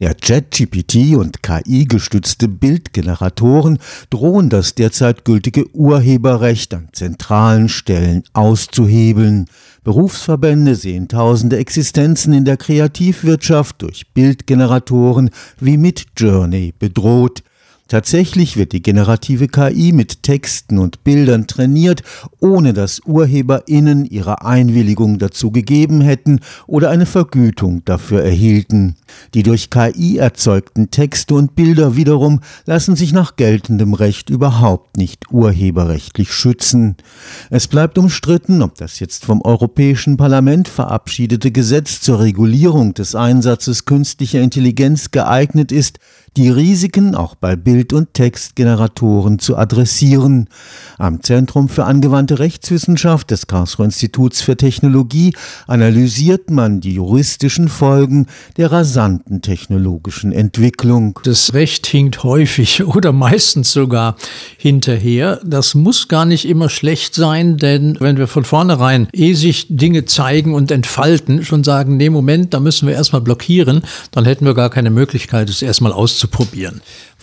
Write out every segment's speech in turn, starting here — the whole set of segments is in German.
Der JetGPT und KI-gestützte Bildgeneratoren drohen das derzeit gültige Urheberrecht an zentralen Stellen auszuhebeln. Berufsverbände sehen tausende Existenzen in der Kreativwirtschaft durch Bildgeneratoren wie Midjourney bedroht. Tatsächlich wird die generative KI mit Texten und Bildern trainiert, ohne dass UrheberInnen ihre Einwilligung dazu gegeben hätten oder eine Vergütung dafür erhielten. Die durch KI erzeugten Texte und Bilder wiederum lassen sich nach geltendem Recht überhaupt nicht urheberrechtlich schützen. Es bleibt umstritten, ob das jetzt vom Europäischen Parlament verabschiedete Gesetz zur Regulierung des Einsatzes künstlicher Intelligenz geeignet ist, die Risiken auch bei Bild- und Textgeneratoren zu adressieren. Am Zentrum für angewandte Rechtswissenschaft des Karlsruher Instituts für Technologie analysiert man die juristischen Folgen der rasanten technologischen Entwicklung. Das Recht hinkt häufig oder meistens sogar hinterher. Das muss gar nicht immer schlecht sein, denn wenn wir von vornherein, ehe sich Dinge zeigen und entfalten, schon sagen, nee, Moment, da müssen wir erstmal blockieren, dann hätten wir gar keine Möglichkeit, es erstmal auszuprobieren.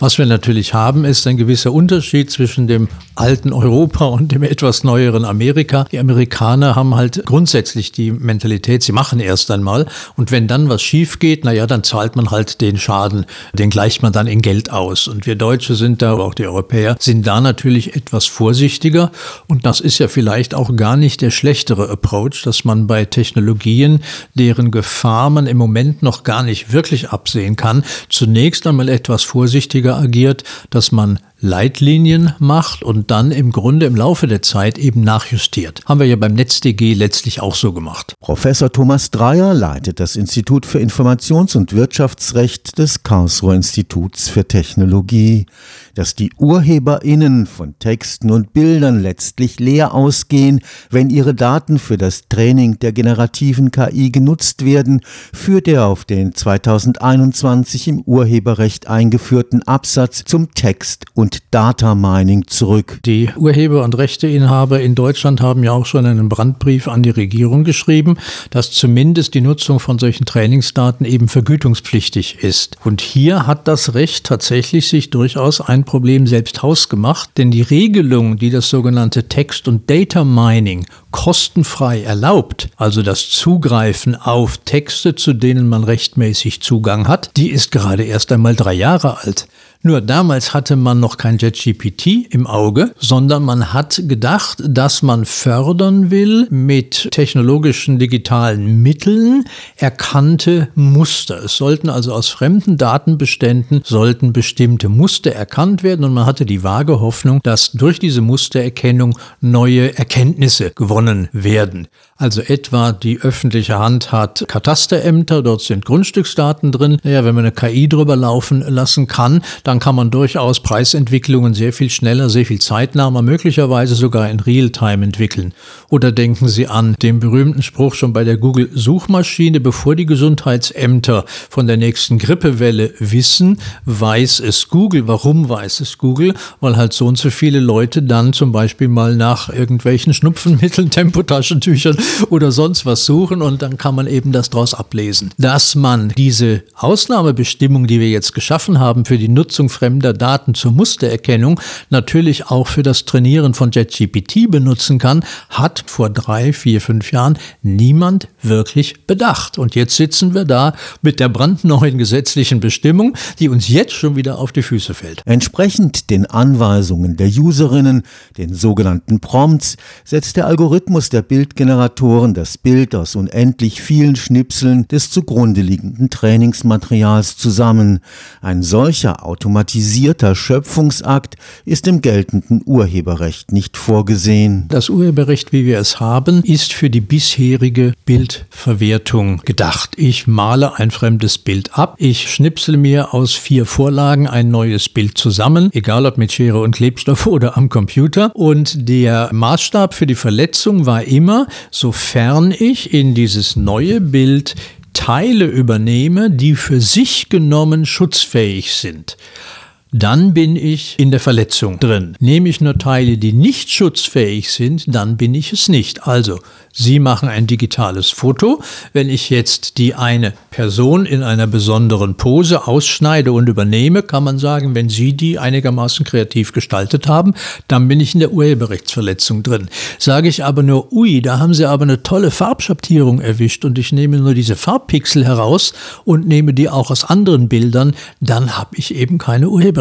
Was wir natürlich haben, ist ein gewisser Unterschied zwischen dem alten Europa und dem etwas neueren Amerika. Die Amerikaner haben halt grundsätzlich die Mentalität, sie machen erst einmal und wenn dann was schief geht, naja, dann zahlt man halt den Schaden, den gleicht man dann in Geld aus. Und wir Deutsche sind da, auch die Europäer, sind da natürlich etwas vorsichtiger und das ist ja vielleicht auch gar nicht der schlechtere Approach, dass man bei Technologien, deren Gefahr man im Moment noch gar nicht wirklich absehen kann, zunächst einmal etwas vorsichtiger agiert, dass man Leitlinien macht und dann im Grunde im Laufe der Zeit eben nachjustiert. Haben wir ja beim NetzDG letztlich auch so gemacht. Professor Thomas Dreyer leitet das Institut für Informations- und Wirtschaftsrecht des Karlsruher Instituts für Technologie. Dass die UrheberInnen von Texten und Bildern letztlich leer ausgehen, wenn ihre Daten für das Training der generativen KI genutzt werden, führt er auf den 2021 im Urheberrecht eingeführten Absatz zum Text- und und Data Mining zurück. Die Urheber und Rechteinhaber in Deutschland haben ja auch schon einen Brandbrief an die Regierung geschrieben, dass zumindest die Nutzung von solchen Trainingsdaten eben vergütungspflichtig ist. Und hier hat das Recht tatsächlich sich durchaus ein Problem selbst hausgemacht, denn die Regelung, die das sogenannte Text- und Data Mining kostenfrei erlaubt, also das Zugreifen auf Texte, zu denen man rechtmäßig Zugang hat, die ist gerade erst einmal drei Jahre alt. Nur damals hatte man noch kein JetGPT im Auge, sondern man hat gedacht, dass man fördern will mit technologischen digitalen Mitteln erkannte Muster. Es sollten also aus fremden Datenbeständen sollten bestimmte Muster erkannt werden und man hatte die vage Hoffnung, dass durch diese Mustererkennung neue Erkenntnisse gewonnen werden. Also etwa die öffentliche Hand hat Katasterämter, dort sind Grundstücksdaten drin. Naja, wenn man eine KI drüber laufen lassen kann, dann kann man durchaus Preisentwicklungen sehr viel schneller, sehr viel zeitnahmer, möglicherweise sogar in Realtime entwickeln. Oder denken Sie an den berühmten Spruch schon bei der Google-Suchmaschine, bevor die Gesundheitsämter von der nächsten Grippewelle wissen, weiß es Google. Warum weiß es Google? Weil halt so und so viele Leute dann zum Beispiel mal nach irgendwelchen Schnupfenmitteln, Tempotaschentüchern oder sonst was suchen und dann kann man eben das daraus ablesen. Dass man diese Ausnahmebestimmung, die wir jetzt geschaffen haben für die Nutzung fremder Daten zur Mustererkennung, natürlich auch für das Trainieren von JetGPT benutzen kann, hat vor drei, vier, fünf Jahren niemand wirklich bedacht. Und jetzt sitzen wir da mit der brandneuen gesetzlichen Bestimmung, die uns jetzt schon wieder auf die Füße fällt. Entsprechend den Anweisungen der Userinnen, den sogenannten Prompts, setzt der Algorithmus der Bildgeneration Generatoren das Bild aus unendlich vielen Schnipseln des zugrunde liegenden Trainingsmaterials zusammen. Ein solcher automatisierter Schöpfungsakt ist im geltenden Urheberrecht nicht vorgesehen. Das Urheberrecht, wie wir es haben, ist für die bisherige Bildverwertung gedacht. Ich male ein fremdes Bild ab, ich schnipsel mir aus vier Vorlagen ein neues Bild zusammen, egal ob mit Schere und Klebstoff oder am Computer. Und der Maßstab für die Verletzung war immer, so sofern ich in dieses neue Bild Teile übernehme, die für sich genommen schutzfähig sind. Dann bin ich in der Verletzung drin. Nehme ich nur Teile, die nicht schutzfähig sind, dann bin ich es nicht. Also, Sie machen ein digitales Foto. Wenn ich jetzt die eine Person in einer besonderen Pose ausschneide und übernehme, kann man sagen, wenn Sie die einigermaßen kreativ gestaltet haben, dann bin ich in der Urheberrechtsverletzung drin. Sage ich aber nur, ui, da haben Sie aber eine tolle Farbschattierung erwischt und ich nehme nur diese Farbpixel heraus und nehme die auch aus anderen Bildern, dann habe ich eben keine Urheberrechtsverletzung.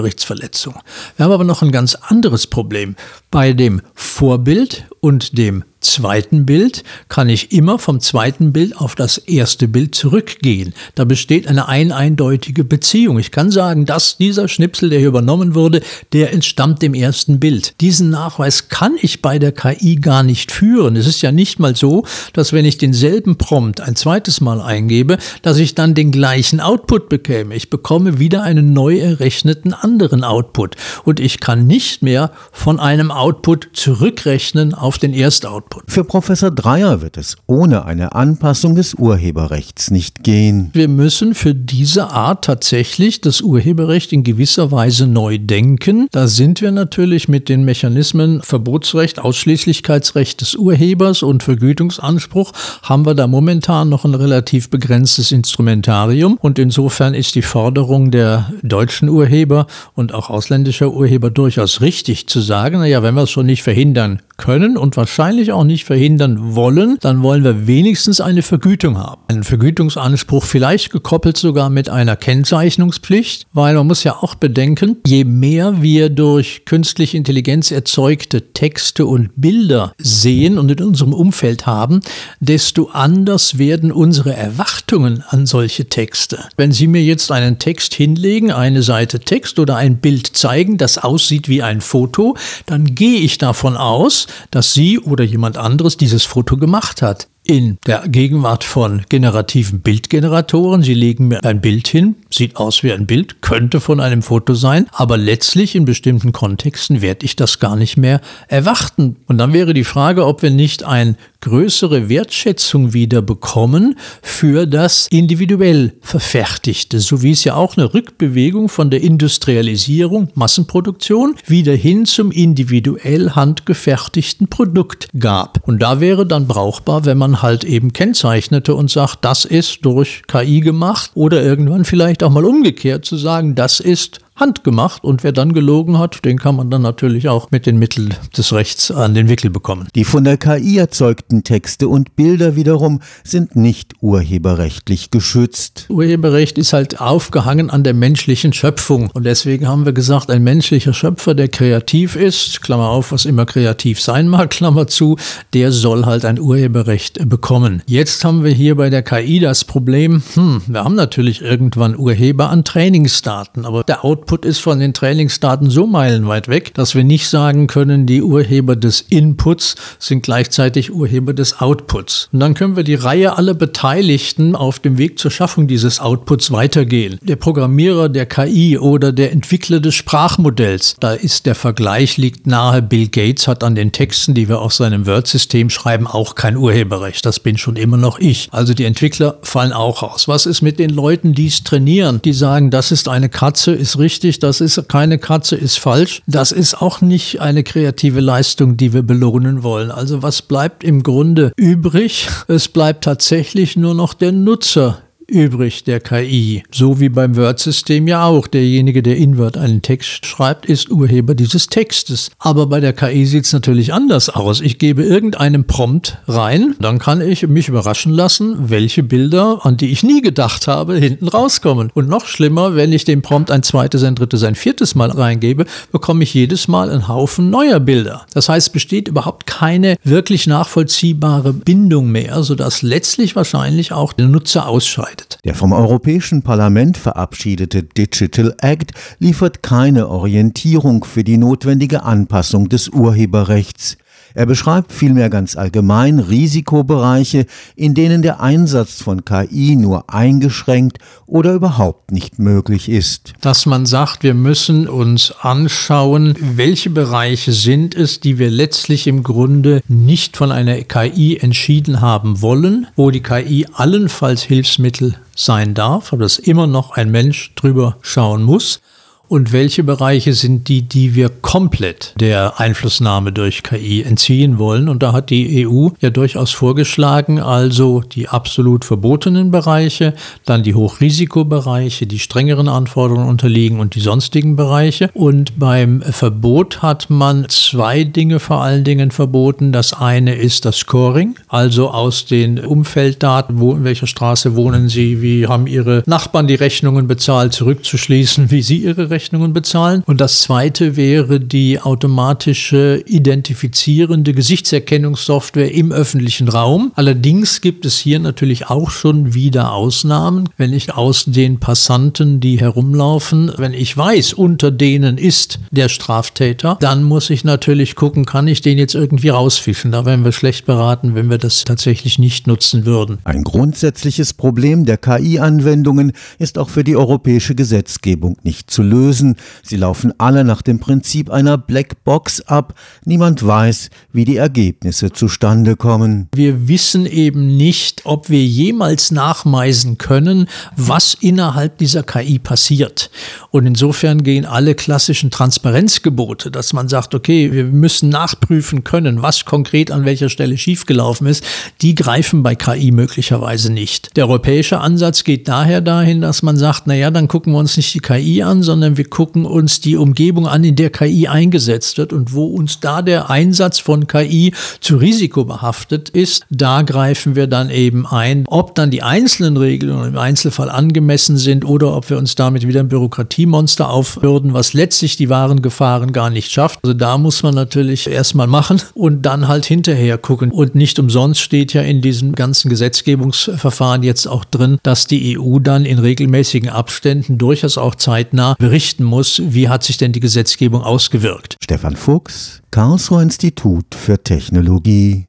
Wir haben aber noch ein ganz anderes Problem. Bei dem Vorbild und dem zweiten Bild kann ich immer vom zweiten Bild auf das erste Bild zurückgehen. Da besteht eine ein eindeutige Beziehung. Ich kann sagen, dass dieser Schnipsel, der hier übernommen wurde, der entstammt dem ersten Bild. Diesen Nachweis kann ich bei der KI gar nicht führen. Es ist ja nicht mal so, dass wenn ich denselben Prompt ein zweites Mal eingebe, dass ich dann den gleichen Output bekäme. Ich bekomme wieder einen neu errechneten anderen Output. Und ich kann nicht mehr von einem Output zurückrechnen auf den Erstoutput. Für Professor Dreyer wird es ohne eine Anpassung des Urheberrechts nicht gehen. Wir müssen für diese Art tatsächlich das Urheberrecht in gewisser Weise neu denken. Da sind wir natürlich mit den Mechanismen Verbotsrecht, Ausschließlichkeitsrecht des Urhebers und Vergütungsanspruch haben wir da momentan noch ein relativ begrenztes Instrumentarium und insofern ist die Forderung der deutschen Urheber und auch ausländischer Urheber durchaus richtig zu sagen, naja, wenn wir es schon nicht verhindern können und wahrscheinlich auch nicht verhindern wollen, dann wollen wir wenigstens eine Vergütung haben. Einen Vergütungsanspruch vielleicht gekoppelt sogar mit einer Kennzeichnungspflicht, weil man muss ja auch bedenken, je mehr wir durch künstliche Intelligenz erzeugte Texte und Bilder sehen und in unserem Umfeld haben, desto anders werden unsere Erwartungen an solche Texte. Wenn Sie mir jetzt einen Text hinlegen, eine Seite Text oder ein Bild zeigen, das aussieht wie ein Foto, dann gehe ich davon aus, dass Sie oder jemand anderes dieses Foto gemacht hat in der Gegenwart von generativen Bildgeneratoren. Sie legen mir ein Bild hin, sieht aus wie ein Bild, könnte von einem Foto sein, aber letztlich in bestimmten Kontexten werde ich das gar nicht mehr erwarten. Und dann wäre die Frage, ob wir nicht ein größere Wertschätzung wieder bekommen für das individuell Verfertigte, so wie es ja auch eine Rückbewegung von der Industrialisierung, Massenproduktion, wieder hin zum individuell handgefertigten Produkt gab. Und da wäre dann brauchbar, wenn man halt eben kennzeichnete und sagt, das ist durch KI gemacht oder irgendwann vielleicht auch mal umgekehrt zu sagen, das ist handgemacht und wer dann gelogen hat, den kann man dann natürlich auch mit den Mitteln des Rechts an den Wickel bekommen. Die von der KI erzeugten Texte und Bilder wiederum sind nicht urheberrechtlich geschützt. Urheberrecht ist halt aufgehangen an der menschlichen Schöpfung und deswegen haben wir gesagt, ein menschlicher Schöpfer, der kreativ ist, Klammer auf, was immer kreativ sein mag, Klammer zu, der soll halt ein Urheberrecht bekommen. Jetzt haben wir hier bei der KI das Problem, hm, wir haben natürlich irgendwann Urheber an Trainingsdaten, aber der Output Output ist von den Trainingsdaten so meilenweit weg, dass wir nicht sagen können, die Urheber des Inputs sind gleichzeitig Urheber des Outputs. Und dann können wir die Reihe aller Beteiligten auf dem Weg zur Schaffung dieses Outputs weitergehen. Der Programmierer der KI oder der Entwickler des Sprachmodells, da ist der Vergleich liegt nahe. Bill Gates hat an den Texten, die wir auf seinem Word-System schreiben, auch kein Urheberrecht. Das bin schon immer noch ich. Also die Entwickler fallen auch aus. Was ist mit den Leuten, die es trainieren, die sagen, das ist eine Katze, ist richtig richtig, das ist keine Katze, ist falsch. Das ist auch nicht eine kreative Leistung, die wir belohnen wollen. Also was bleibt im Grunde übrig? Es bleibt tatsächlich nur noch der Nutzer übrig der KI. So wie beim Word-System ja auch. Derjenige, der in Word einen Text schreibt, ist Urheber dieses Textes. Aber bei der KI sieht es natürlich anders aus. Ich gebe irgendeinen Prompt rein, dann kann ich mich überraschen lassen, welche Bilder, an die ich nie gedacht habe, hinten rauskommen. Und noch schlimmer, wenn ich den Prompt ein zweites, ein drittes, ein viertes Mal reingebe, bekomme ich jedes Mal einen Haufen neuer Bilder. Das heißt, besteht überhaupt keine wirklich nachvollziehbare Bindung mehr, sodass letztlich wahrscheinlich auch der Nutzer ausscheidet verbreitet. Der vom Europäischen Parlament verabschiedete Digital Act liefert keine Orientierung für die notwendige Anpassung des Urheberrechts. Er beschreibt vielmehr ganz allgemein Risikobereiche, in denen der Einsatz von KI nur eingeschränkt oder überhaupt nicht möglich ist. Dass man sagt, wir müssen uns anschauen, welche Bereiche sind es, die wir letztlich im Grunde nicht von einer KI entschieden haben wollen, wo die KI allenfalls Hilfsmittel sein darf, aber dass immer noch ein Mensch drüber schauen muss und welche Bereiche sind die, die wir komplett der Einflussnahme durch KI entziehen wollen. Und da hat die EU ja durchaus vorgeschlagen, also die absolut verbotenen Bereiche, dann die Hochrisikobereiche, die strengeren Anforderungen unterliegen und die sonstigen Bereiche. Und beim Verbot hat man zwei Dinge vor allen Dingen verboten. Das eine ist das Scoring, also aus den Umfelddaten, wo in welcher Straße wohnen Sie, wie haben Ihre Nachbarn die Rechnungen bezahlt, zurückzuschließen, wie Sie Ihre Rechnungen bezahlen. Und das zweite wäre die automatische identifizierende Gesichtserkennungssoftware im öffentlichen Raum. Allerdings gibt es hier natürlich auch schon wieder Ausnahmen. Wenn ich aus den Passanten, die herumlaufen, wenn ich weiß, unter denen ist der Straftäter, dann muss ich natürlich gucken, kann ich den jetzt irgendwie rausfischen. Da wären wir schlecht beraten, wenn wir das tatsächlich nicht nutzen würden. Ein grundsätzliches Problem der KI-Anwendungen ist auch für die europäische Gesetzgebung nicht zu lösen. Sie laufen alle nach dem Prinzip einer Blackbox ab. Niemand weiß, wie die Ergebnisse zustande kommen. Wir wissen eben nicht, ob wir jemals nachweisen können, was innerhalb dieser KI passiert. Und insofern gehen alle klassischen Transparenzgebote, dass man sagt, okay, wir müssen nachprüfen können, was konkret an welcher Stelle schiefgelaufen ist, die greifen bei KI möglicherweise nicht. Der europäische Ansatz geht daher dahin, dass man sagt, naja, dann gucken wir uns nicht die KI an, sondern wir gucken uns die Umgebung an, in der KI eingesetzt wird und wo uns da der Einsatz von KI zu risikobehaftet ist, da greifen wir dann eben ein. Ob dann die einzelnen Regelungen im Einzelfall angemessen sind oder ob wir uns damit wieder ein Bürokratiemonster aufbürden, was letztlich die wahren Gefahren gar nicht schafft. Also da muss man natürlich erstmal machen und dann halt hinterher gucken. Und nicht umsonst steht ja in diesem ganzen Gesetzgebungsverfahren jetzt auch drin, dass die EU dann in regelmäßigen Abständen durchaus auch zeitnah berichten muss, wie hat sich denn die Gesetzgebung ausgewirkt. Stefan Fuchs, Karlsruher Institut für Technologie